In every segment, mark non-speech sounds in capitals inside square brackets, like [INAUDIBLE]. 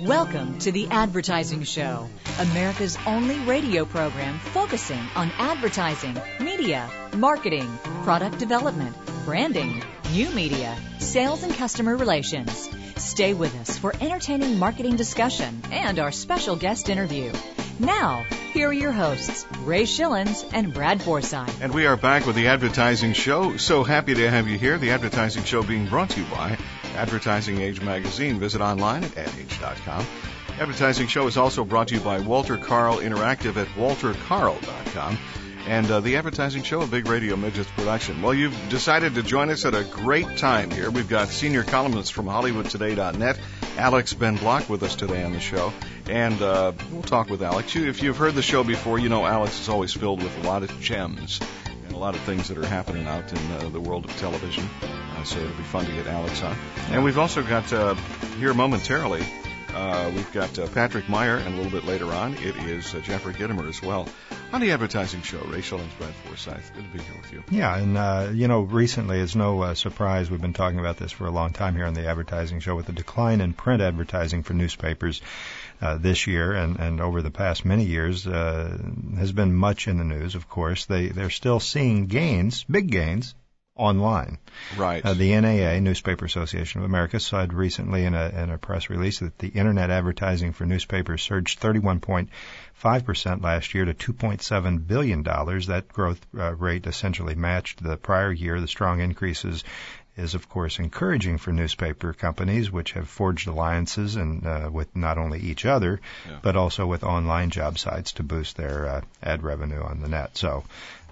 Welcome to The Advertising Show, America's only radio program focusing on advertising, media, marketing, product development, branding, new media, sales, and customer relations. Stay with us for entertaining marketing discussion and our special guest interview. Now, here are your hosts, Ray Schilens and Brad Forsythe. And we are back with the Advertising Show. So happy to have you here. The Advertising Show being brought to you by Advertising Age Magazine. Visit online at adage.com. Advertising Show is also brought to you by Walter Carl Interactive at waltercarl.com. And uh, the Advertising Show, a big radio midgets production. Well, you've decided to join us at a great time here. We've got senior columnist from HollywoodToday.net, Alex Ben Block, with us today on the show. And uh, we'll talk with Alex. You, if you've heard the show before, you know Alex is always filled with a lot of gems and a lot of things that are happening out in uh, the world of television. Uh, so it'll be fun to get Alex on. And we've also got uh, here momentarily. Uh, we've got uh, Patrick Meyer, and a little bit later on, it is uh, Jeffrey Gitomer as well. On the advertising show, Rachel and Brad Forsythe. Good to be here with you. Yeah, and uh, you know, recently, it's no uh, surprise we've been talking about this for a long time here on the advertising show with the decline in print advertising for newspapers uh, this year and, and over the past many years uh, has been much in the news. Of course, they they're still seeing gains, big gains online. Right. Uh, the NAA, Newspaper Association of America, said recently in a, in a press release that the internet advertising for newspapers surged 31.5% last year to $2.7 billion. That growth uh, rate essentially matched the prior year. The strong increases is of course encouraging for newspaper companies which have forged alliances and uh, with not only each other Yeah. but also with online job sites to boost their uh, ad revenue on the net. So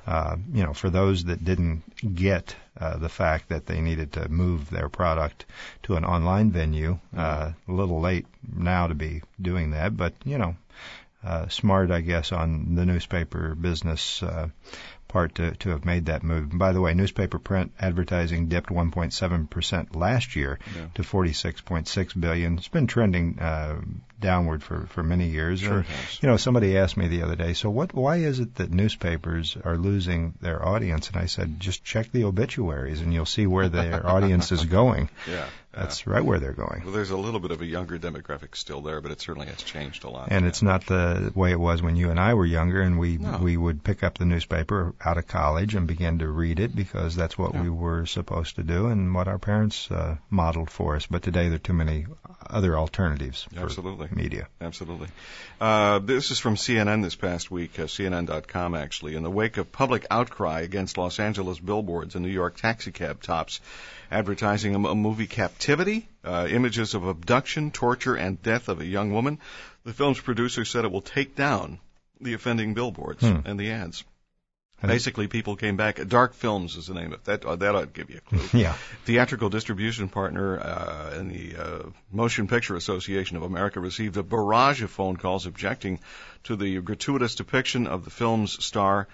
uh, you know, for those that didn't get uh, the fact that they needed to move their product to an online venue, uh, a little late now to be doing that, but you know, uh, smart, I guess, on the newspaper business uh, part to, to have made that move. And by the way, newspaper print advertising dipped 1.7% last year Yeah. to 46.6 billion. It's been trending uh, downward for, for many years. Sure And, you know, somebody asked me the other day, so what? Why is it that newspapers are losing their audience? And I said, just check the obituaries, and you'll see where their [LAUGHS] audience is going. Yeah. That's right where they're going. Well, there's a little bit of a younger demographic still there, but it certainly has changed a lot. And it's not the way it was when you and I were younger, and we No. we would pick up the newspaper out of college and begin to read it because that's what Yeah. we were supposed to do and what our parents uh, modeled for us. But today there are too many other alternatives for Absolutely. media. Absolutely. Uh, this is from CNN this past week, uh, CNN.com actually. In the wake of public outcry against Los Angeles billboards and New York taxicab tops advertising a, a movie Captivity, uh, images of abduction, torture, and death of a young woman, the film's producer said it will take down the offending billboards Hmm. and the ads. And- Basically, people came back. Dark Films is the name of it. That, uh, that ought to give you a clue Yeah. theatrical distribution partner uh, in the uh, Motion Picture Association of America received a barrage of phone calls objecting to the gratuitous depiction of the film's star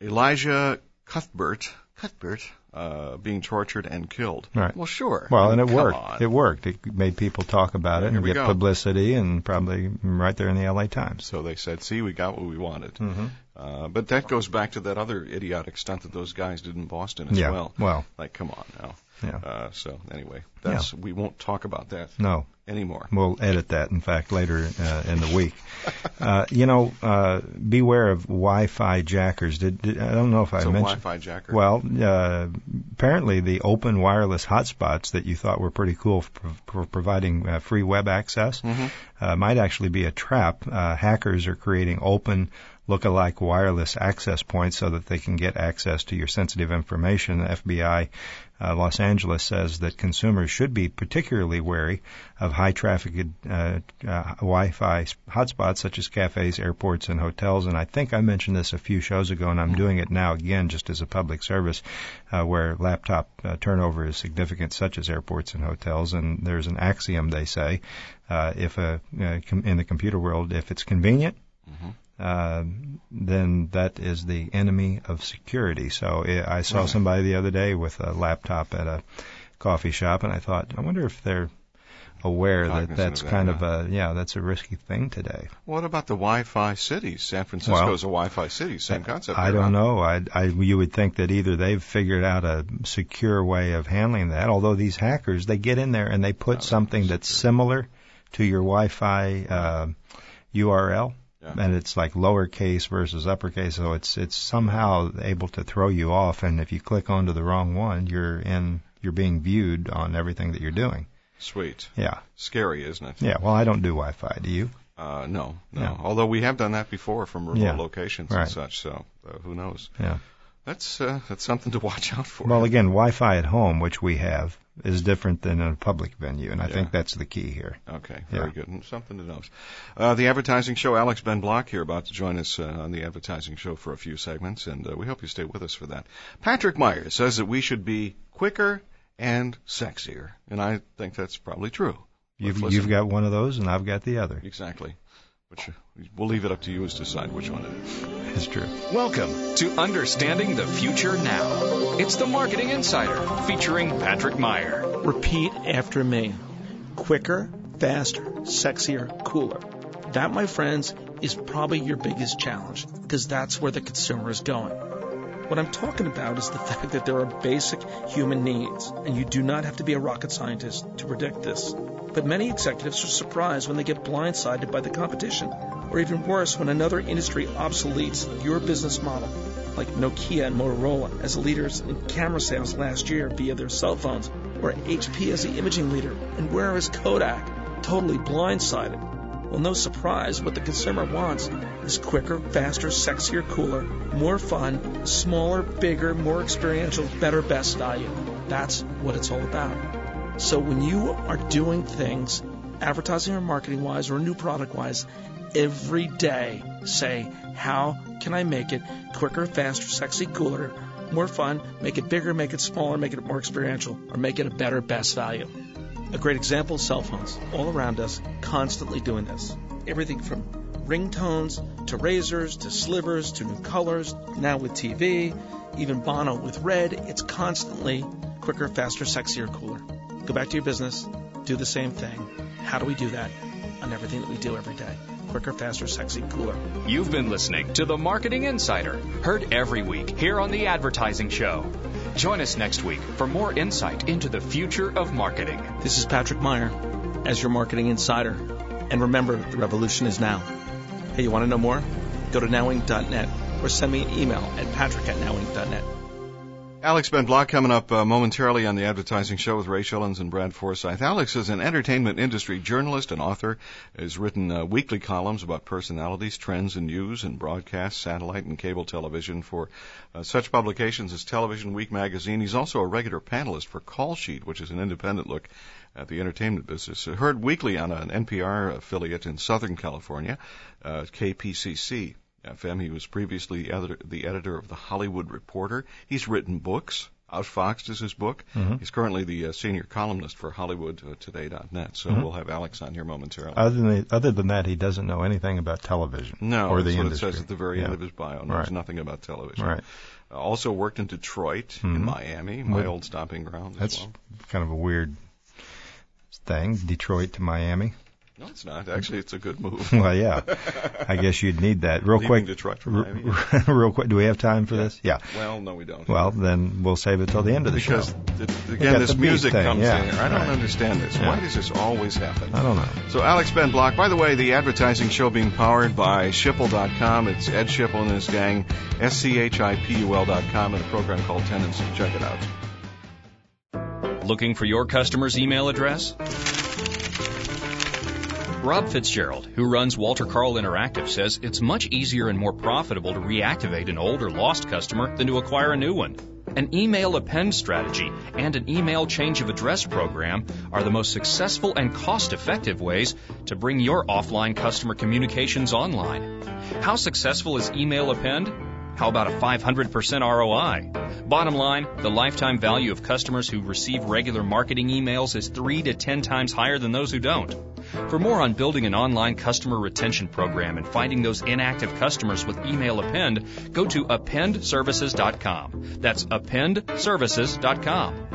Elisha Cuthbert, Cuthbert, uh, being tortured and killed. Right. Well, sure. Well, and it Come worked. on. It worked. It made people talk about it Here and get go. publicity, and probably right there in the LA Times. So they said, "See, we got what we wanted." Mm-hmm. Uh, but that goes back to that other idiotic stunt that those guys did in Boston as Yeah. well. Well, Like, come on now. yeah. Uh, so anyway, that's we won't talk about that No, anymore. We'll edit that, in fact, later uh, in the week. Uh, you know, uh, beware of Wi-Fi jackers. Did, did I don't know if I mentioned. Wi-Fi jacker. Well, uh, apparently the open wireless hotspots that you thought were pretty cool for, for providing uh, free web access Mhm. uh, might actually be a trap. Uh, hackers are creating open look-alike wireless access points so that they can get access to your sensitive information. The FBI uh, Los Angeles says that consumers should be particularly wary of high traffic uh, uh, Wi-Fi hotspots such as cafes, airports, and hotels. And I think I mentioned this a few shows ago, and I'm doing it now again just as a public service, uh, where laptop uh, turnover is significant, such as airports and hotels. And there's an axiom they say, uh, if a uh, com- in the computer world, if it's convenient. Mhm. Uh, then that is the enemy of security. So I I saw somebody the other day with a laptop at a coffee shop, and I thought, I wonder if they're aware that that's of that, kind yeah. of a yeah that's a risky thing today. What about the Wi-Fi cities? San Francisco's a Wi-Fi city. Same concept. I don't know. I, I you would think that either they've figured out a secure way of handling that. Although these hackers they get in there and they put Oh, something that's similar to your Wi-Fi uh, URL. Yeah. And it's like lowercase versus uppercase, so it's it's somehow able to throw you off. And if you click onto the wrong one, you're in you're being viewed on everything that you're doing. Sweet. Yeah, Scary, isn't it? yeah. Well, I don't do Wi-Fi. Do you? Uh, no, no. Although we have done that before from remote Yeah. locations Right. and such, so uh, who knows? Yeah. That's uh, that's something to [LAUGHS] watch out for. Well, again, Wi-Fi at home, which we have, is different than a public venue, and I Yeah. think that's the key here. Okay, very Yeah. good. And Something to know. Uh, the advertising show, Alex Ben Block here, about to join us uh, on the advertising show for a few segments, and uh, we hope you stay with us for that. Patrick Meyer says that we should be quicker and sexier, and I think that's probably true. You've, you've got one of those, and I've got the other. Exactly. Which uh, we'll leave it up to you as to decide which one it is. [LAUGHS] It's true. Welcome to Understanding the Future Now. It's the Marketing Insider featuring Patrick Meyer. Repeat after me. Quicker, faster, sexier, cooler. That, my friends, is probably your biggest challenge because that's where the consumer is going. What I'm talking about is the fact that there are basic human needs, and you do not have to be a rocket scientist to predict this. But many executives are surprised when they get blindsided by the competition, or even worse, when another industry obsoletes your business model, like Nokia and Motorola as leaders in camera sales last year via their cell phones, or HP as the imaging leader, and where is Kodak? Totally blindsided. Well, no surprise, what the consumer wants is quicker, faster, sexier, cooler, more fun, smaller, bigger, more experiential, better, best value. That's what it's all about. So when you are doing things, advertising or marketing wise or new product wise, every day say, how can I make it quicker, faster, sexy, cooler, more fun, make it bigger, make it smaller, make it more experiential, or make it a better, best value? A great example cell phones. All around us, constantly doing this. Everything from ringtones to razors to slivers to new colors. Now with TV, even Bono with red, it's constantly quicker, faster, sexier, cooler. Go back to your business, do the same thing. How do we do that on everything that we do every day? Quicker, faster, sexy, cooler. You've been listening to the Marketing Insider, heard every week here on the Advertising Show. Join us next week for more insight into the future of marketing. This is Patrick Meyer as your marketing insider. And remember, the revolution is now. Hey, you want to know more? Go to nowinc.net or send me an email at patrick at nowinc.net. Alex Ben Block coming up uh, momentarily on the advertising show with Ray Schilens and Brad Forsythe. Alex is an entertainment industry journalist and author. Has written uh, weekly columns about personalities, trends, and news in broadcast, satellite, and cable television for uh, such publications as Television Week magazine. He's also a regular panelist for Call Sheet, which is an independent look at the entertainment business. Heard weekly on an NPR affiliate in Southern California, uh, KPCC. FM. He was previously the editor, the editor of the Hollywood Reporter. He's written books. Outfoxed is his book. Mhm. He's currently the uh, senior columnist for HollywoodToday.net. So Mhm. we'll have Alex on here momentarily. Other than other than that, he doesn't know anything about television no, or that's the what industry. it says at the very Yeah. end of his bio. Knows Right. nothing about television. Right. Uh, also worked in Detroit, in Mhm. Miami, my old stomping ground That's well. kind of a weird thing. Detroit to Miami. No, it's not. Actually, it's a good move. [LAUGHS] Well, yeah. I guess you'd need that real Leaving quick. Detroit for Miami. [LAUGHS] real quick. Do we have time for Yeah. this? Yeah. Well, no, we don't. Well, then we'll save it till the end of the because show. th- got again, this the music thing, comes yeah. in here. I don't Right. understand this. Yeah. Why does this always happen? I don't know. So Alex Ben Block, by the way, the advertising show being powered by Schipul.com. It's Ed Schipul and his gang, S-C-H-I-P-U-L.com, and a program called Tendenci. Check it out. Looking for your customer's email address? Rob Fitzgerald, who runs Walter Carl Interactive, says it's much easier and more profitable to reactivate an old or lost customer than to acquire a new one. An email append strategy and an email change of address program are the most successful and cost effective ways to bring your offline customer communications online. How successful is email append? How about a 500% ROI? Bottom line, the lifetime value of customers who receive regular marketing emails is 3 to 10 times higher than those who don't. For more on building an online customer retention program and finding those inactive customers with email append, go to appendservices.com. That's appendservices.com.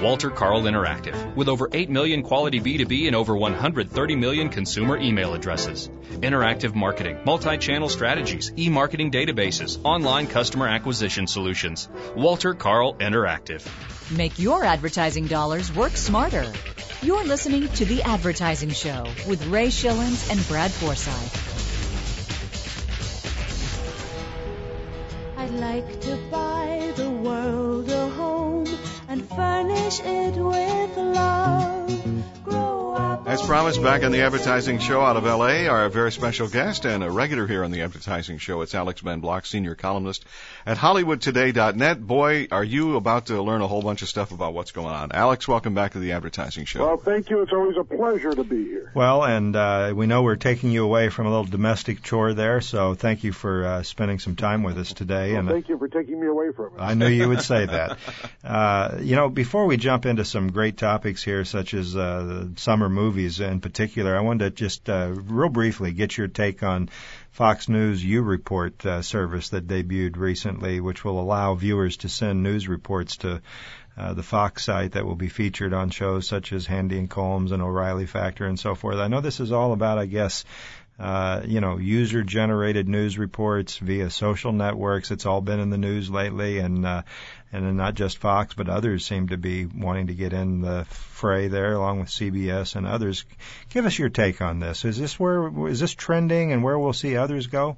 Walter Carl Interactive, with over 8 million quality B2B and over 130 million consumer email addresses. Interactive marketing, multi-channel strategies, e-marketing databases, online customer acquisition solutions. Walter Carl Interactive. Make your advertising dollars work smarter. You're listening to The Advertising Show with Ray Schilens and Brad Forsythe. I'd like to buy furnish it with love. Grow up. As promised, back on the Advertising Show out of LA, our very special guest and a regular here on the Advertising Show. It's Alex Ben Block, senior columnist at HollywoodToday.net. Boy, are you about to learn a whole bunch of stuff about what's going on. Alex, welcome back to the Advertising Show. Well, thank you. It's always a pleasure to be here. Well, and uh, we know we're taking you away from a little domestic chore there, so thank you for uh, spending some time with us today. Well, and uh, thank you for taking me away from it. I knew you would say that. [LAUGHS] Uh, you know, before we jump into some great topics here, such as uh, the summer movies in particular, I wanted to just uh, real briefly get your take on Fox News U Report uh, service that debuted recently, which will allow viewers to send news reports to uh, the Fox site that will be featured on shows such as Hannity and Colmes and O'Reilly Factor and so forth. I know this is all about, I guess, uh, you know, user generated news reports via social networks. It's all been in the news lately and, uh, and then not just Fox, but others seem to be wanting to get in the fray there along with CBS and others. Give us your take on this. Is this where, is this trending and where we'll see others go?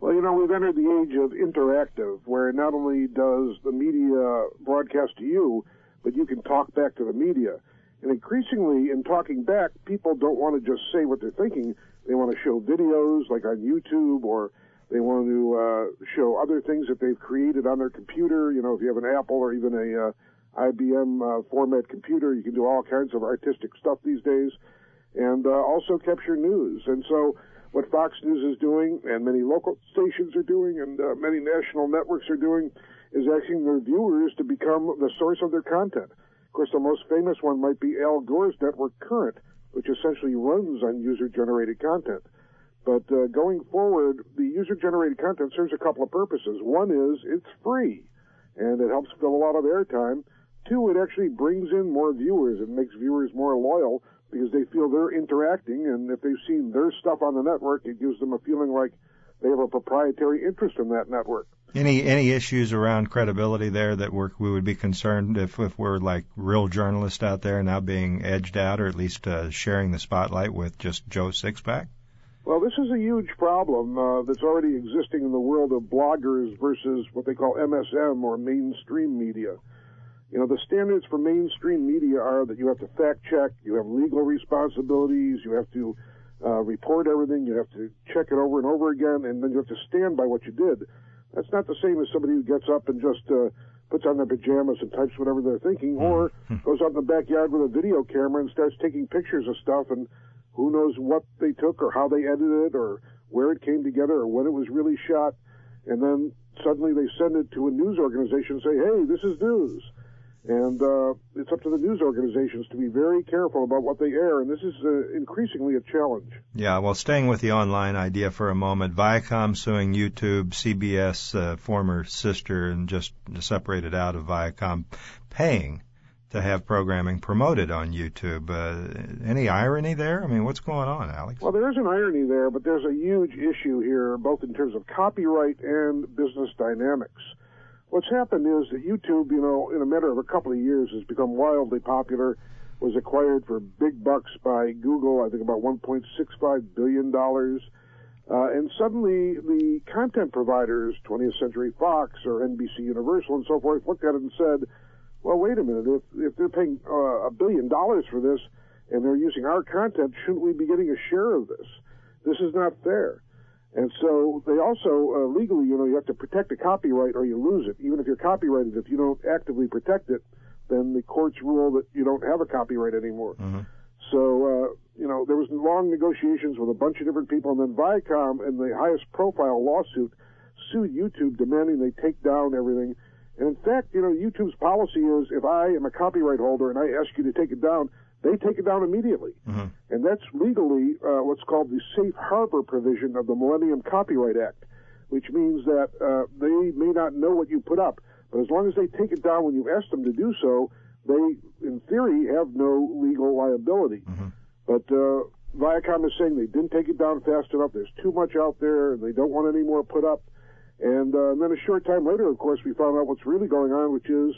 Well, you know, we've entered the age of interactive, where not only does the media broadcast to you, but you can talk back to the media. And increasingly, in talking back, people don't want to just say what they're thinking. They want to show videos, like on YouTube, or they want to uh, show other things that they've created on their computer. You know, if you have an Apple or even a uh, IBM uh, format computer, you can do all kinds of artistic stuff these days, and uh, also capture news. And so, what Fox News is doing, and many local stations are doing, and uh, many national networks are doing, is asking their viewers to become the source of their content. Of course, the most famous one might be Al Gore's network, Current, which essentially runs on user-generated content. But uh, going forward, the user-generated content serves a couple of purposes. One is it's free, and it helps fill a lot of airtime. Two, it actually brings in more viewers. It makes viewers more loyal because they feel they're interacting, and if they've seen their stuff on the network, it gives them a feeling like they have a proprietary interest in that network. Any any issues around credibility there that we're, we would be concerned if if we're like real journalists out there now being edged out or at least uh, sharing the spotlight with just Joe Sixpack? Well, this is a huge problem uh, that's already existing in the world of bloggers versus what they call MSM or mainstream media. You know, the standards for mainstream media are that you have to fact check, you have legal responsibilities, you have to uh, report everything, you have to check it over and over again, and then you have to stand by what you did. That's not the same as somebody who gets up and just uh, puts on their pajamas and types whatever they're thinking, or goes out in the backyard with a video camera and starts taking pictures of stuff, and who knows what they took or how they edited it or where it came together or when it was really shot, and then suddenly they send it to a news organization and say, "Hey, this is news." And uh, it's up to the news organizations to be very careful about what they air, and this is uh, increasingly a challenge. Yeah, well, staying with the online idea for a moment, Viacom suing YouTube, CBS, uh, former sister, and just separated out of Viacom, paying to have programming promoted on YouTube. Uh, any irony there? I mean, what's going on, Alex? Well, there is an irony there, but there's a huge issue here, both in terms of copyright and business dynamics. What's happened is that YouTube, you know, in a matter of a couple of years has become wildly popular, was acquired for big bucks by Google, I think about $1.65 billion. Uh, and suddenly the content providers, 20th Century Fox or NBC Universal and so forth, looked at it and said, well, wait a minute, if, if they're paying uh, a billion dollars for this and they're using our content, shouldn't we be getting a share of this? This is not fair. And so they also uh, legally, you know, you have to protect the copyright or you lose it. Even if you're copyrighted, if you don't actively protect it, then the courts rule that you don't have a copyright anymore. Mm-hmm. So, uh, you know, there was long negotiations with a bunch of different people, and then Viacom, in the highest profile lawsuit, sued YouTube demanding they take down everything. And in fact, you know, YouTube's policy is if I am a copyright holder and I ask you to take it down, they take it down immediately. Mm-hmm. And that's legally uh, what's called the safe harbor provision of the Millennium Copyright Act, which means that uh, they may not know what you put up, but as long as they take it down when you ask them to do so, they, in theory, have no legal liability. Mm-hmm. But uh, Viacom is saying they didn't take it down fast enough. There's too much out there, and they don't want any more put up. And, uh, and then a short time later, of course, we found out what's really going on, which is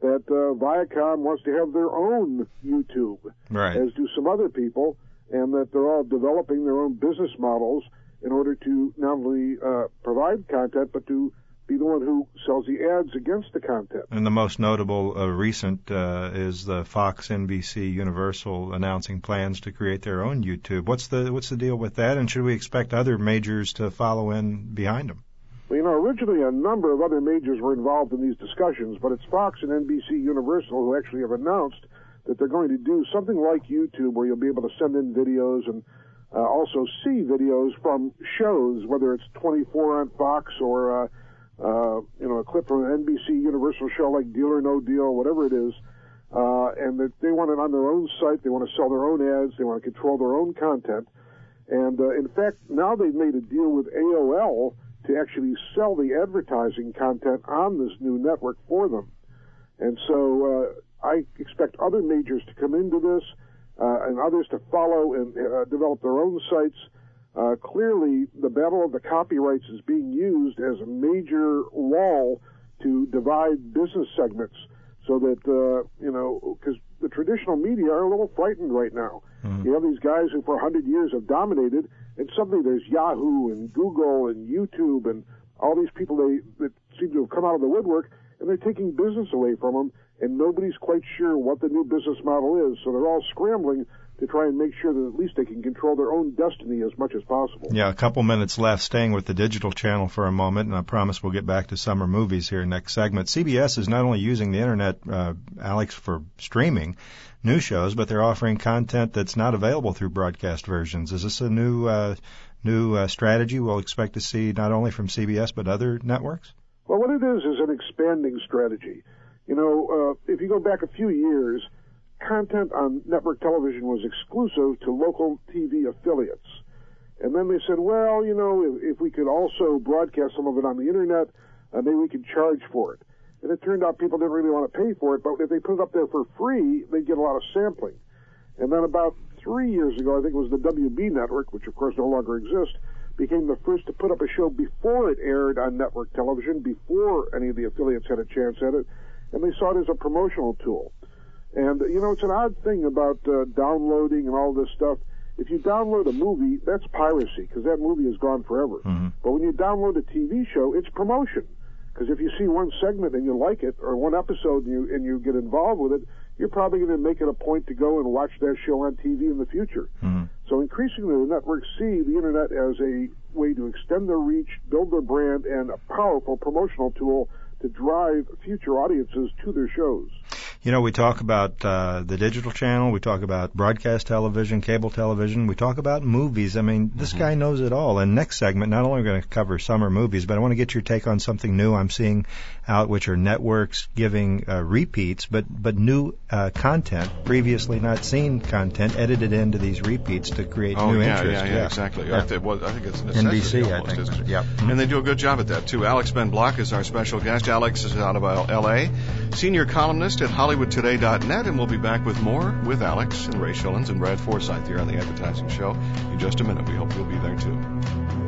that uh, Viacom wants to have their own YouTube, Right. as do some other people, and that they're all developing their own business models in order to not only uh, provide content, but to be the one who sells the ads against the content. And the most notable uh, recent uh, is the Fox, NBC, Universal announcing plans to create their own YouTube. What's the what's the deal with that? And should we expect other majors to follow in behind them? Well, you know, originally a number of other majors were involved in these discussions, but it's Fox and NBC Universal who actually have announced that they're going to do something like YouTube, where you'll be able to send in videos and uh, also see videos from shows, whether it's 24 on Fox or uh, uh, you know a clip from an NBC Universal show like Deal or No Deal, whatever it is. Uh, and that they want it on their own site. They want to sell their own ads. They want to control their own content. And uh, in fact, now they've made a deal with AOL to actually sell the advertising content on this new network for them. And so uh, I expect other majors to come into this uh, and others to follow and uh, develop their own sites. Uh, clearly, the battle of the copyrights is being used as a major wall to divide business segments so that, uh, you know, because the traditional media are a little frightened right now. You have these guys who for 100 years have dominated, and suddenly there's Yahoo and Google and YouTube and all these people they, that seem to have come out of the woodwork, and they're taking business away from them, and nobody's quite sure what the new business model is, so they're all scrambling to try and make sure that at least they can control their own destiny as much as possible. Yeah, a couple minutes left. Staying with the digital channel for a moment, and I promise we'll get back to summer movies here next segment. CBS is not only using the internet, uh, Alex, for streaming new shows, but they're offering content that's not available through broadcast versions. Is this a new uh, new uh, strategy we'll expect to see not only from CBS but other networks? Well, what it is is an expanding strategy. You know, uh, if you go back a few years, content on network television was exclusive to local TV affiliates. And then they said, well, you know, if, if we could also broadcast some of it on the internet, uh, maybe we could charge for it. And it turned out people didn't really want to pay for it, but if they put it up there for free, they'd get a lot of sampling. And then about three years ago, I think it was the WB network, which of course no longer exists, became the first to put up a show before it aired on network television, before any of the affiliates had a chance at it, and they saw it as a promotional tool. And, you know, it's an odd thing about uh, downloading and all this stuff. If you download a movie, that's piracy, because that movie is gone forever. But when you download a TV show, it's promotion. Because if you see one segment and you like it, or one episode and you, and you get involved with it, you're probably going to make it a point to go and watch that show on TV in the future. So increasingly, the networks see the internet as a way to extend their reach, build their brand, and a powerful promotional tool to drive future audiences to their shows. You know, we talk about uh, the digital channel, we talk about broadcast television, cable television, we talk about movies. I mean, this guy knows it all. And next segment, not only are we going to cover summer movies, but I want to get your take on something new I'm seeing out, which are networks giving uh, repeats, but but new uh, content, previously not seen content, edited into these repeats to create Oh new yeah, interest. yeah, yeah, exactly. Yeah. I, think, well, I think it's NBC, I think. isn't it? Yep. And they do a good job at that too. Alex Ben Block is our special guest. Alex is out of L.A., senior columnist at HollywoodToday.net, and we'll be back with more with Alex and Ray Schilens and Brad Forsythe here on the Advertising Show in just a minute. We hope you'll be there too.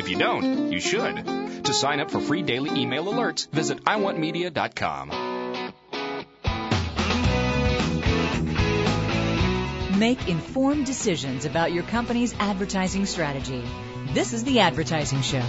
If you don't, you should. To sign up for free daily email alerts, visit iwantmedia.com. Make informed decisions about your company's advertising strategy. This is The Advertising Show.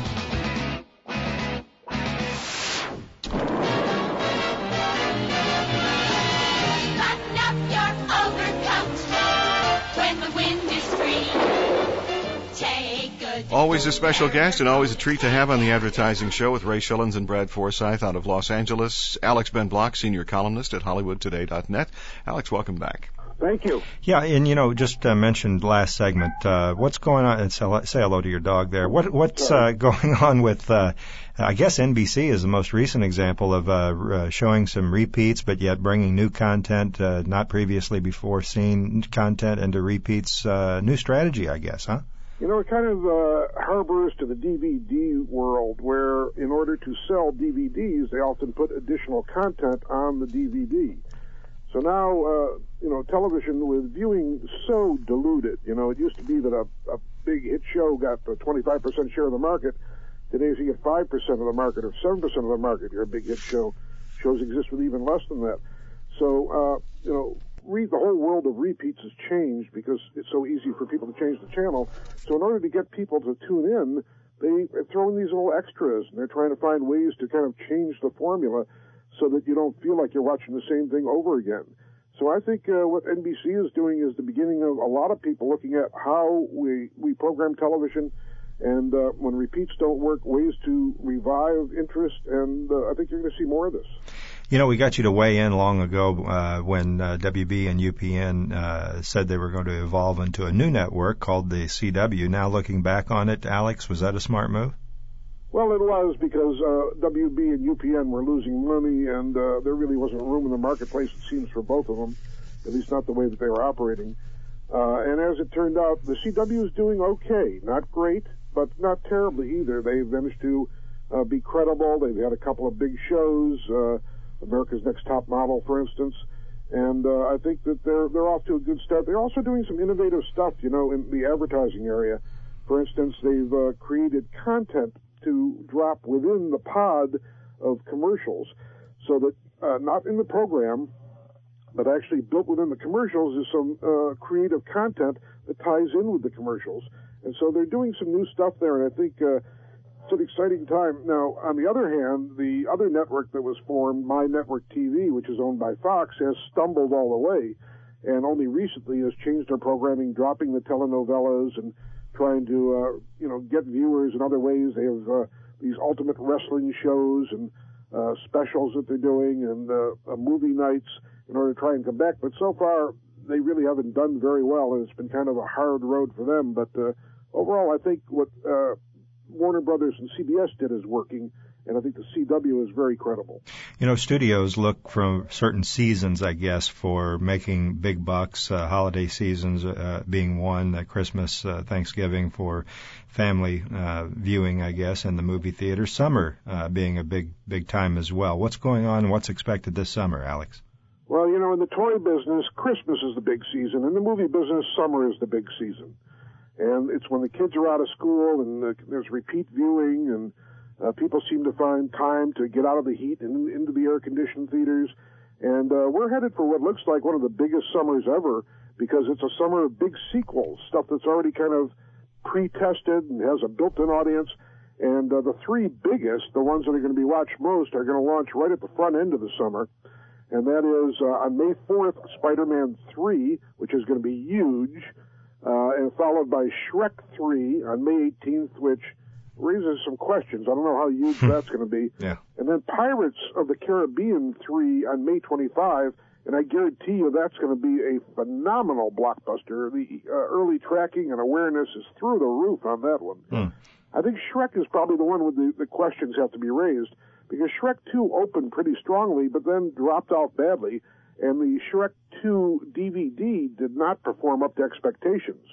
Always a special guest and always a treat to have on the advertising show with Ray Schilens and Brad Forsythe out of Los Angeles. Alex Ben Block, senior columnist at HollywoodToday.net. Alex, welcome back. Thank you. Yeah, and you know, just uh, mentioned last segment. Uh, what's going on? And say hello to your dog there. What what's uh, going on with? Uh, I guess NBC is the most recent example of uh, uh, showing some repeats, but yet bringing new content, uh, not previously before seen content into repeats. Uh, new strategy, I guess, huh? You know, it kind of uh, harbors to the DVD world where, in order to sell DVDs, they often put additional content on the DVD. So now, uh, you know, television with viewing so diluted. You know, it used to be that a, a big hit show got a 25% share of the market. Today, you get 5% of the market or 7% of the market, you're a big hit show. Shows exist with even less than that. So, uh, you know, re- the whole world of repeats has changed because it's so easy for people to change the channel. So in order to get people to tune in, they throw in these little extras and they're trying to find ways to kind of change the formula so that you don't feel like you're watching the same thing over again. So I think uh, what NBC is doing is the beginning of a lot of people looking at how we, we program television and uh, when repeats don't work, ways to revive interest, and uh, I think you're going to see more of this. You know, we got you to weigh in long ago uh, when uh, WB and UPN uh, said they were going to evolve into a new network called the CW. Now, looking back on it, Alex, was that a smart move? Well, it was because uh, WB and UPN were losing money, and uh, there really wasn't room in the marketplace, it seems, for both of them, at least not the way that they were operating. Uh, and as it turned out, the CW is doing okay. Not great, but not terribly either. They've managed to uh, be credible. They've had a couple of big shows, uh, America's Next Top Model, for instance. And uh, I think that they're they're off to a good start. They're also doing some innovative stuff, you know, in the advertising area. For instance, they've uh, created content to drop within the pod of commercials so that uh, not in the program, but actually built within the commercials is some uh, creative content that ties in with the commercials. And so they're doing some new stuff there, and I think uh, it's an exciting time. Now, on the other hand, the other network that was formed, My Network TV, which is owned by Fox, has stumbled all the way, and only recently has changed their programming, dropping the telenovelas and trying to, uh, you know, get viewers in other ways. They have uh, these ultimate wrestling shows and uh, specials that they're doing and uh, uh, movie nights in order to try and come back. But so far, they really haven't done very well, and it's been kind of a hard road for them. But uh, overall, I think what uh, Warner Brothers and CBS did is working and I think the CW is very credible. You know, studios look for certain seasons, I guess, for making big bucks. Uh, holiday seasons uh, being one, uh, Christmas, uh, Thanksgiving for family uh, viewing, I guess, and the movie theater. Summer uh, being a big, big time as well. What's going on? What's expected this summer, Alex? Well, you know, in the toy business, Christmas is the big season. In the movie business, summer is the big season. And it's when the kids are out of school and uh, there's repeat viewing and uh, people seem to find time to get out of the heat and into the air conditioned theaters. And uh, we're headed for what looks like one of the biggest summers ever because it's a summer of big sequels, stuff that's already kind of pre-tested and has a built-in audience. And uh, the three biggest, the ones that are going to be watched most, are going to launch right at the front end of the summer. And that is uh, on May 4th, Spider-Man 3, which is going to be huge, uh, and followed by Shrek 3 on May 18th, which raises some questions. I don't know how huge hmm. that's going to be. Yeah. And then Pirates of the Caribbean 3 on May 25, and I guarantee you that's going to be a phenomenal blockbuster. The uh, early tracking and awareness is through the roof on that one. Mm. I think Shrek is probably the one where the, the questions have to be raised because Shrek 2 opened pretty strongly, but then dropped off badly, and the Shrek 2 DVD did not perform up to expectations.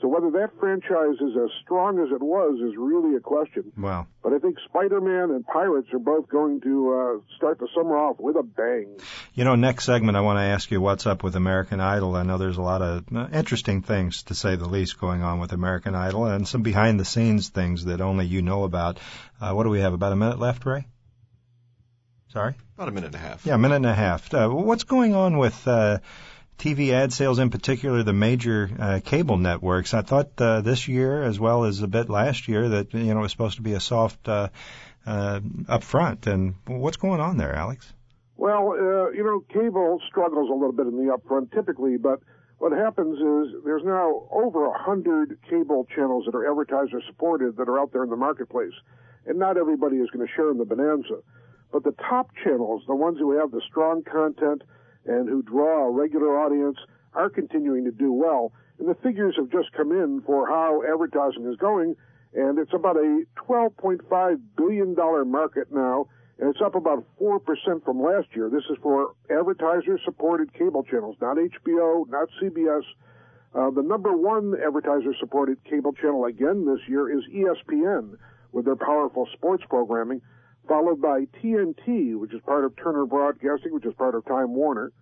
So whether that franchise is as strong as it was is really a question. Wow. But I think Spider-Man and Pirates are both going to uh, start the summer off with a bang. You know, next segment I want to ask you what's up with American Idol. I know there's a lot of uh, interesting things, to say the least, going on with American Idol and some behind-the-scenes things that only you know about. Uh, what do we have, about a minute left, Ray? Sorry? About a minute and a half. Yeah, a minute and a half. Uh, what's going on with... Uh, TV ad sales, in particular the major uh, cable networks. I thought uh, this year, as well as a bit last year, that you know it was supposed to be a soft uh, uh, up front. And what's going on there, Alex? Well, uh, you know, cable struggles a little bit in the upfront typically, but what happens is there's now over a hundred cable channels that are advertiser supported that are out there in the marketplace, and not everybody is going to share in the bonanza. But the top channels, the ones who have the strong content and who draw a regular audience, are continuing to do well. And the figures have just come in for how advertising is going, and it's about a $12.5 billion market now, and it's up about 4% from last year. This is for advertiser supported cable channels, not HBO, not CBS. Uh, the number one advertiser supported cable channel again this year is ESPN with their powerful sports programming, followed by TNT, which is part of Turner Broadcasting, which is part of Time Warner,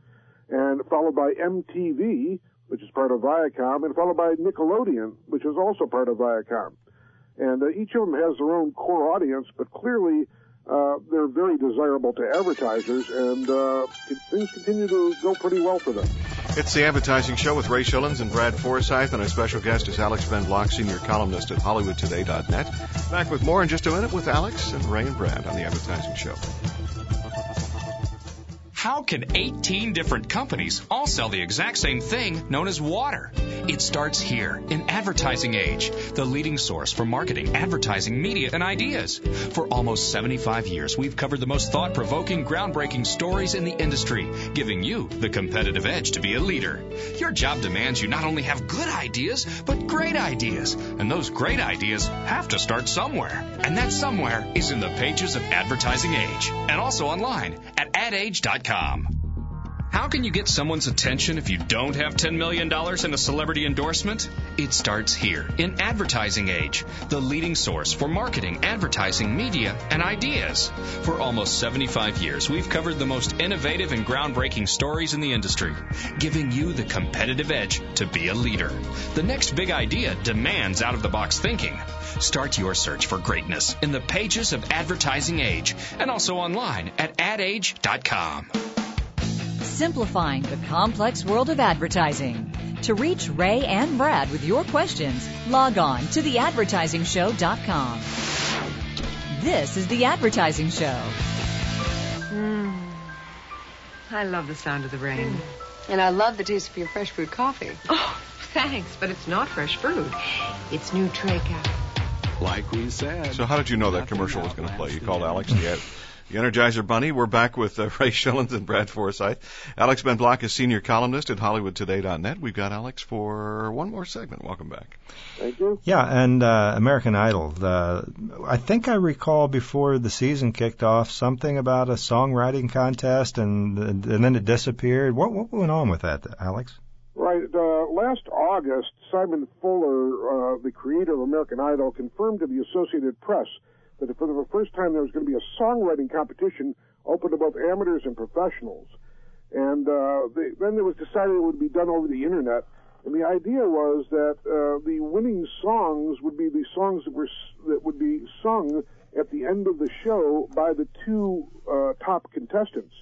and followed by MTV, which is part of Viacom, and followed by Nickelodeon, which is also part of Viacom. And uh, each of them has their own core audience, but clearly uh, they're very desirable to advertisers, and uh, things continue to go pretty well for them. It's the Advertising Show with Ray Schilens and Brad Forsythe, and our special guest is Alex Ben Block, senior columnist at HollywoodToday.net. Back with more in just a minute with Alex and Ray and Brad on the Advertising Show. How can 18 different companies all sell the exact same thing known as water? It starts here in Advertising Age, the leading source for marketing, advertising, media, and ideas. For almost 75 years, we've covered the most thought provoking, groundbreaking stories in the industry, giving you the competitive edge to be a leader. Your job demands you not only have good ideas, but great ideas. And those great ideas have to start somewhere. And that somewhere is in the pages of Advertising Age and also online at adage.com. How can you get someone's attention if you don't have $10 million in a celebrity endorsement? It starts here in Advertising Age, the leading source for marketing, advertising, media, and ideas. For almost 75 years, we've covered the most innovative and groundbreaking stories in the industry, giving you the competitive edge to be a leader. The next big idea demands out of the box thinking. Start your search for greatness in the pages of Advertising Age and also online at adage.com simplifying the complex world of advertising. To reach Ray and Brad with your questions, log on to theadvertisingshow.com. This is The Advertising Show. Mm. I love the sound of the rain. Mm. And I love the taste of your fresh fruit coffee. Oh, thanks, but it's not fresh fruit. It's new Treka. Like we said. So how did you know that commercial was going to play? You called Alex the ad- the Energizer Bunny. We're back with uh, Ray Schilens and Brad Forsythe. Alex Ben Block is senior columnist at HollywoodToday.net. We've got Alex for one more segment. Welcome back. Thank you. Yeah, and uh, American Idol. The, I think I recall before the season kicked off something about a songwriting contest, and and then it disappeared. What what went on with that, Alex? Right. Uh, last August, Simon Fuller, uh, the creator of American Idol, confirmed to the Associated Press that for the first time there was going to be a songwriting competition open to both amateurs and professionals. And uh, they, then it was decided it would be done over the internet. And the idea was that uh, the winning songs would be the songs that were that would be sung at the end of the show by the two uh, top contestants.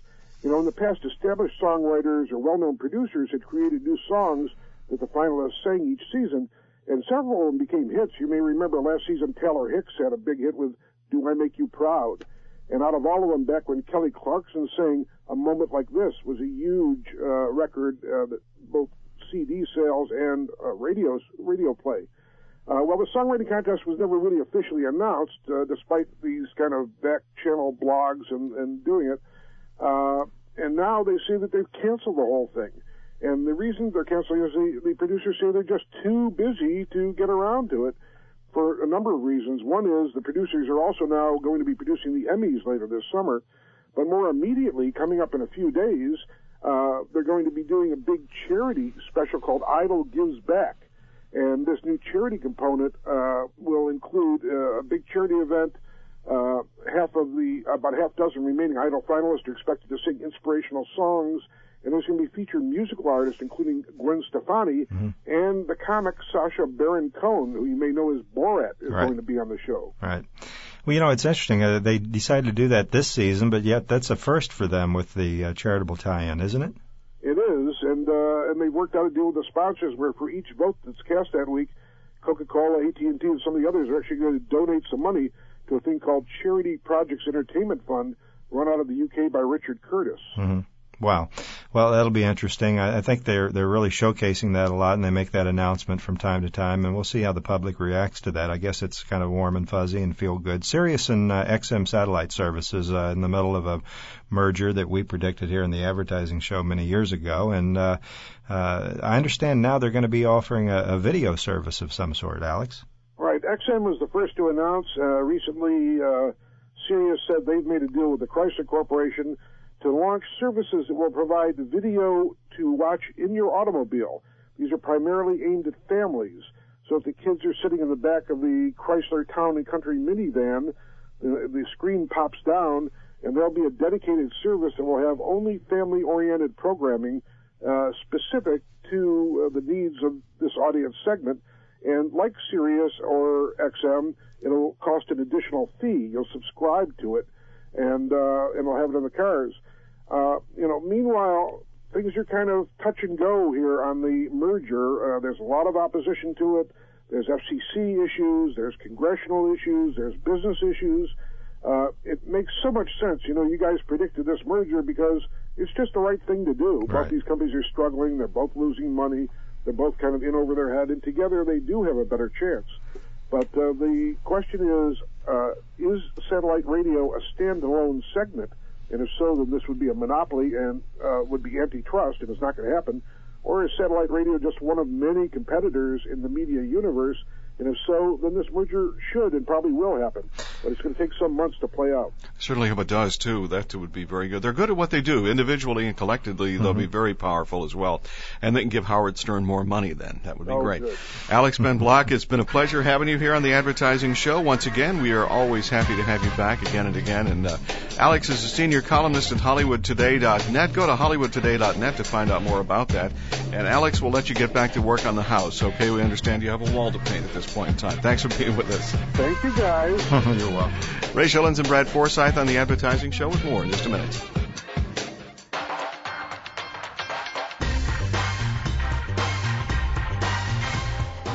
You know, in the past, established songwriters or well-known producers had created new songs that the finalists sang each season and several of them became hits. You may remember last season Taylor Hicks had a big hit with "Do I Make You Proud," and out of all of them, back when Kelly Clarkson sang "A Moment Like This" was a huge uh, record uh, that both CD sales and uh, radio radio play. Uh, well, the songwriting contest was never really officially announced, uh, despite these kind of back channel blogs and, and doing it. Uh, and now they say that they've canceled the whole thing. And the reason they're canceling is the, the producers say they're just too busy to get around to it for a number of reasons. One is the producers are also now going to be producing the Emmys later this summer, but more immediately, coming up in a few days, uh, they're going to be doing a big charity special called Idol Gives Back. And this new charity component uh, will include uh, a big charity event. Uh, half of the about half dozen remaining Idol finalists are expected to sing inspirational songs and there's going to be featured musical artists, including Gwen Stefani mm-hmm. and the comic Sacha Baron Cohen, who you may know as Borat, is right. going to be on the show. Right. Well, you know, it's interesting. Uh, they decided to do that this season, but yet that's a first for them with the uh, charitable tie-in, isn't it? It is, and uh, and they worked out a deal with the sponsors where for each vote that's cast that week, Coca-Cola, AT&T, and some of the others are actually going to donate some money to a thing called Charity Projects Entertainment Fund, run out of the UK by Richard Curtis. Mm-hmm. Wow. Well, that'll be interesting. I, I think they're they're really showcasing that a lot, and they make that announcement from time to time, and we'll see how the public reacts to that. I guess it's kind of warm and fuzzy and feel good. Sirius and uh, XM satellite services uh, in the middle of a merger that we predicted here in the advertising show many years ago, and uh, uh, I understand now they're going to be offering a, a video service of some sort. Alex. Right. XM was the first to announce. Uh, recently, uh, Sirius said they've made a deal with the Chrysler Corporation to launch services that will provide video to watch in your automobile. These are primarily aimed at families. So if the kids are sitting in the back of the Chrysler Town and Country minivan, the, the screen pops down, and there'll be a dedicated service that will have only family-oriented programming uh, specific to uh, the needs of this audience segment. And like Sirius or XM, it'll cost an additional fee. You'll subscribe to it, and uh, and we'll have it in the cars. Uh, you know, meanwhile, things are kind of touch and go here on the merger. Uh, there's a lot of opposition to it. There's FCC issues. There's congressional issues. There's business issues. Uh, it makes so much sense. You know, you guys predicted this merger because it's just the right thing to do. Right. Both these companies are struggling. They're both losing money. They're both kind of in over their head, and together they do have a better chance. But uh, the question is, uh, is satellite radio a standalone segment? And if so, then this would be a monopoly and uh, would be antitrust, and it's not going to happen. Or is satellite radio just one of many competitors in the media universe? And if so, then this merger should and probably will happen. But it's going to take some months to play out. Certainly hope it does too. That would be very good. They're good at what they do. Individually and collectively, they'll be very powerful as well. And they can give Howard Stern more money then. That would be Oh, great. good. Alex Ben Block, it's been a pleasure having you here on the Advertising Show. Once again, we are always happy to have you back again and again. And uh, Alex is a senior columnist at HollywoodToday.net. Go to HollywoodToday.net to find out more about that. And Alex will let you get back to work on the house. Okay, we understand you have a wall to paint at this point in time. Thanks for being with us. Thank you, guys. [LAUGHS] You're welcome. Ray Schilens and Brad Forsythe on the Advertising Show with more in just a minute.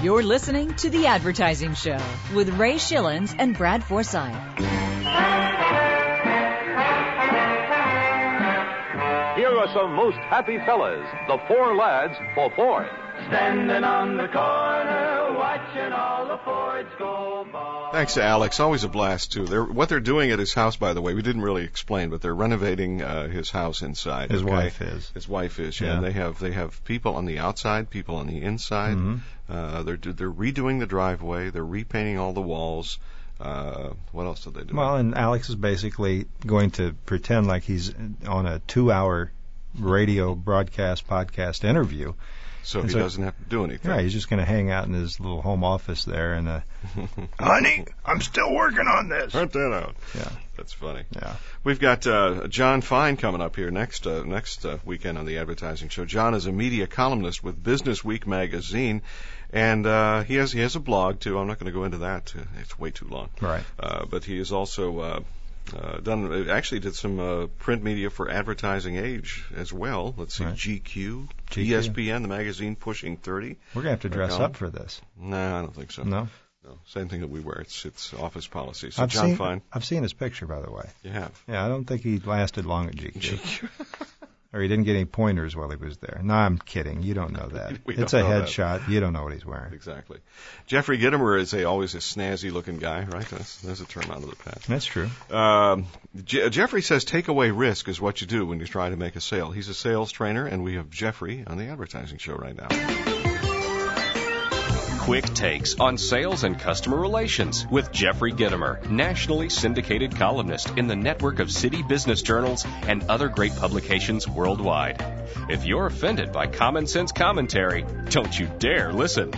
You're listening to The Advertising Show with Ray Schilens and Brad Forsythe. Here are some most happy fellas, the four lads for Ford. Standing on the corner, watching all the Fords go by. Thanks to Alex. Always a blast too. They're, what they're doing at his house, by the way, we didn't really explain, but they're renovating uh, his house inside. His okay? wife is. His wife is. Yeah. Yeah. And they have they have people on the outside, people on the inside. Mhm. Uh, they're they're redoing the driveway. They're repainting all the walls. Uh, what else did they do? Well, and Alex is basically going to pretend like he's on a two-hour radio broadcast podcast interview. So and he so- doesn't have to do anything. Yeah, he's just going to hang out in his little home office there and, uh, [LAUGHS] honey, I'm still working on this. Print that out. Yeah, That's funny. yeah. We've got uh, John Fine coming up here next uh, next uh, weekend on the advertising show. John is a media columnist with Business Week magazine, and uh, he has he has a blog too. I'm not going to go into that; uh, it's way too long. Right. Uh, but he is also uh, uh, done actually did some uh, print media for Advertising Age as well. Let's see, Right. GQ, GQ. ESPN, the magazine pushing 30. We're going to have to dress up for this. No, I don't think so. No? No, same thing that we wear. It's it's office policy. So I've John seen, Fine, I've seen his picture, by the way. you have. Yeah, I don't think he lasted long at GQ. [LAUGHS] or he didn't get any pointers while he was there. No, I'm kidding. You don't know [LAUGHS] that. It's a headshot. You don't know what he's wearing. Exactly. Jeffrey Gitomer is a always a snazzy looking guy, right? That's, that's a term out of the past. That's true. Um, Je- Jeffrey says take away risk is what you do when you try to make a sale. He's a sales trainer, and we have Jeffrey on the advertising show right now. Quick takes on sales and customer relations with Jeffrey Gitomer, nationally syndicated columnist in the network of city business journals and other great publications worldwide. If you're offended by common sense commentary, don't you dare listen.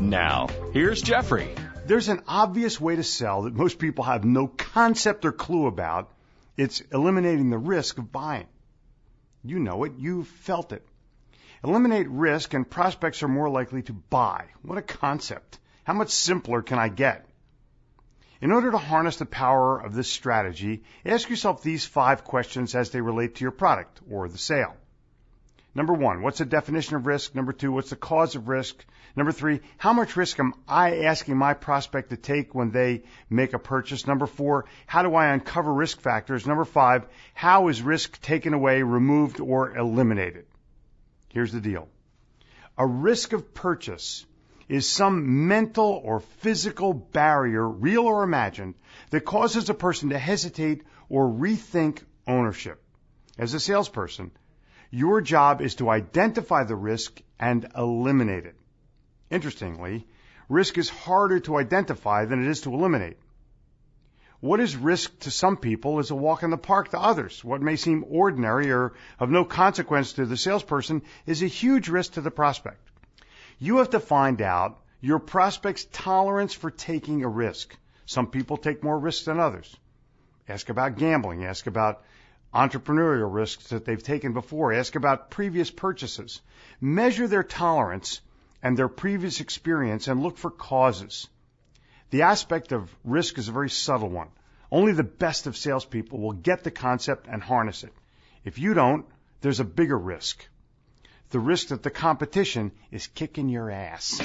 Now, here's Jeffrey. There's an obvious way to sell that most people have no concept or clue about. It's eliminating the risk of buying. You know it. You've felt it. Eliminate risk and prospects are more likely to buy. What a concept. How much simpler can I get? In order to harness the power of this strategy, ask yourself these five questions as they relate to your product or the sale. Number one, what's the definition of risk? Number two, what's the cause of risk? Number three, how much risk am I asking my prospect to take when they make a purchase? Number four, how do I uncover risk factors? Number five, how is risk taken away, removed, or eliminated? Here's the deal. A risk of purchase is some mental or physical barrier, real or imagined, that causes a person to hesitate or rethink ownership. As a salesperson, your job is to identify the risk and eliminate it. Interestingly, risk is harder to identify than it is to eliminate. What is risk to some people is a walk in the park to others. What may seem ordinary or of no consequence to the salesperson is a huge risk to the prospect. You have to find out your prospect's tolerance for taking a risk. Some people take more risks than others. Ask about gambling. Ask about entrepreneurial risks that they've taken before. Ask about previous purchases. Measure their tolerance and their previous experience and look for causes. The aspect of risk is a very subtle one. Only the best of salespeople will get the concept and harness it. If you don't, there's a bigger risk. The risk that the competition is kicking your ass.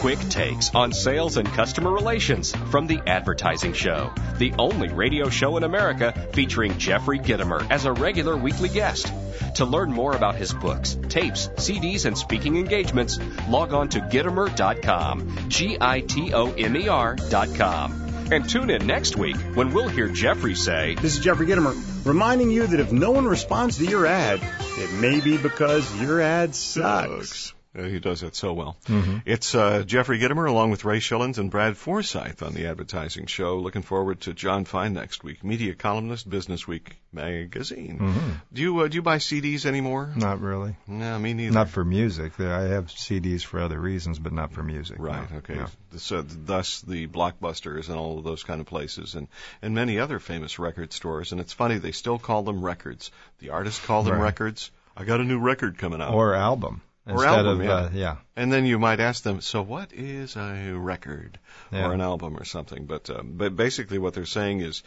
Quick takes on sales and customer relations from The Advertising Show, the only radio show in America featuring Jeffrey Gitomer as a regular weekly guest. To learn more about his books, tapes, CDs, and speaking engagements, log on to Gitomer.com. G I T O M E R.com. And tune in next week when we'll hear Jeffrey say, This is Jeffrey Gitomer, reminding you that if no one responds to your ad, it may be because your ad sucks. Uh, he does that so well. Mm-hmm. It's uh, Jeffrey Gitomer along with Ray Schilens and Brad Forsythe on the advertising show. Looking forward to John Fine next week, media columnist, Business Week magazine. Mm-hmm. Do you uh, do you buy CDs anymore? Not really. No, me neither. Not for music. I have CDs for other reasons, but not for music. Right. no. Okay. No. So thus the blockbusters and all of those kind of places, and and many other famous record stores. And it's funny they still call them records. The artists call them Right. records. I got a new record coming out. Or album. Or album, of, yeah. Uh, yeah. And then you might ask them, so what is a record Yeah. or an album or something? But uh, but basically, what they're saying is,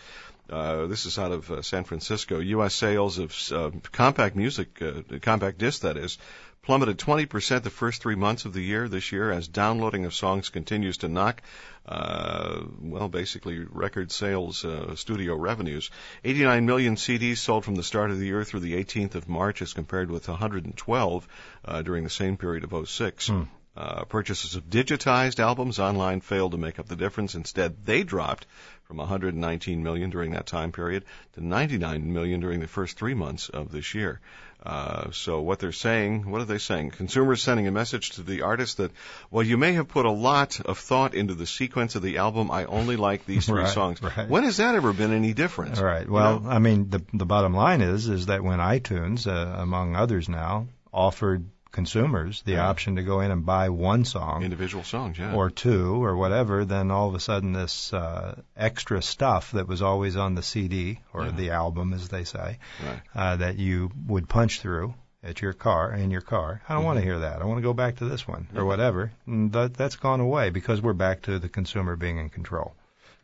uh, this is out of uh, San Francisco. U.S. sales of uh, compact music, uh, compact disc that is, plummeted 20% the first three months of the year this year as downloading of songs continues to knock. Uh, well, basically, record sales, uh, studio revenues. 89 million CDs sold from the start of the year through the 18th of March, as compared with 112 uh, during the same period of 06. Hmm. Uh, purchases of digitized albums online failed to make up the difference. Instead, they dropped from 119 million during that time period to 99 million during the first three months of this year. Uh, so what they're saying, what are they saying? Consumers sending a message to the artist that, well, you may have put a lot of thought into the sequence of the album. I only like these three [LAUGHS] Right, songs. right. When has that ever been any different? All right. You Well, know? I mean, the the bottom line is is that when iTunes, uh, among others now, offered consumers the Yeah. option to go in and buy one song individual songs, yeah. or two or whatever, then all of a sudden this uh, extra stuff that was always on the CD or Yeah. the album, as they say, Right. uh, that you would punch through at your car in your car. I don't want to hear that. I want to go back to this one Yeah. or whatever. And that that's gone away because we're back to the consumer being in control.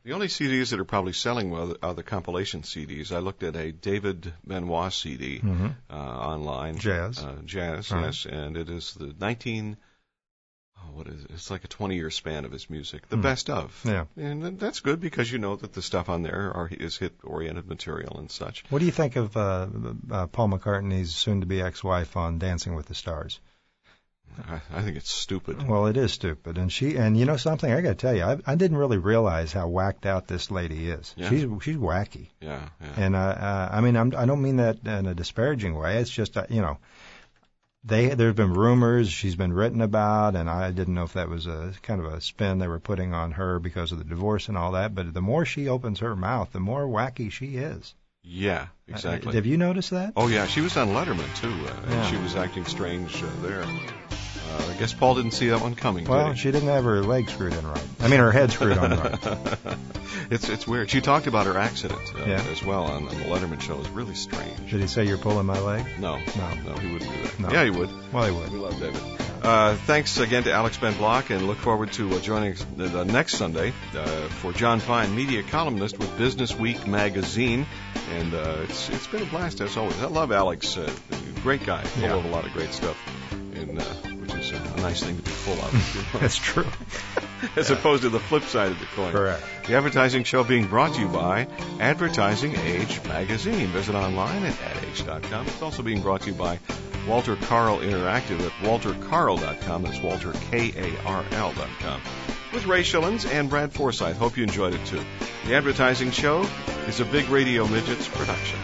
The only CDs that are probably selling well are the compilation CDs. I looked at a David Benoit CD Mhm. uh, online. Jazz. Uh, jazz, Right. yes, and it is the 19. Oh, what is it? It's like a 20 year span of his music, the Hmm. best of. Yeah. And that's good because you know that the stuff on there are is hit oriented material and such. What do you think of uh, uh, Paul McCartney's soon-to-be ex-wife on Dancing with the Stars? I, I think it's stupid. Well, it is stupid, and she and you know something. I got to tell you, I, I didn't really realize how whacked out this lady is. Yeah. She's she's wacky, Yeah, yeah. and uh, uh, I mean I'm, I don't mean that in a disparaging way. It's just uh, you know, they there've been rumors she's been written about, and I didn't know if that was a kind of a spin they were putting on her because of the divorce and all that. But the more she opens her mouth, the more wacky she is. Yeah, Uh, exactly. have you noticed that? Oh yeah, she was on Letterman too. Uh, and Yeah. She was acting strange uh, there. Uh, I guess Paul didn't see that one coming. Well, did he? she didn't have her leg screwed in right. I mean, her head screwed on right. [LAUGHS] it's it's weird. She talked about her accident uh, Yeah. as well on, on the Letterman show. It was really strange. Did he say you're pulling my leg? No, No. no, he wouldn't do that. No. Yeah, he would. Well, he would. We love David. Uh, thanks again to Alex Ben Block, and look forward to uh, joining us the, the next Sunday uh, for John Fine, media columnist with Business Week magazine. And uh, it's it's been a blast as always. I love Alex, uh, great guy, full Yeah. of a lot of great stuff, and uh, is a, a nice thing to be full of. [LAUGHS] That's true. as opposed to the flip side of the coin. Correct. The advertising show being brought to you by Advertising Age magazine. Visit online at adage.com. It's also being brought to you by Walter Karl Interactive at walterkarl.com. That's Walter K-A-R-L.com. With Ray Schilens and Brad Forsythe. Hope you enjoyed it too. The advertising show is a Big Radio Midgets production.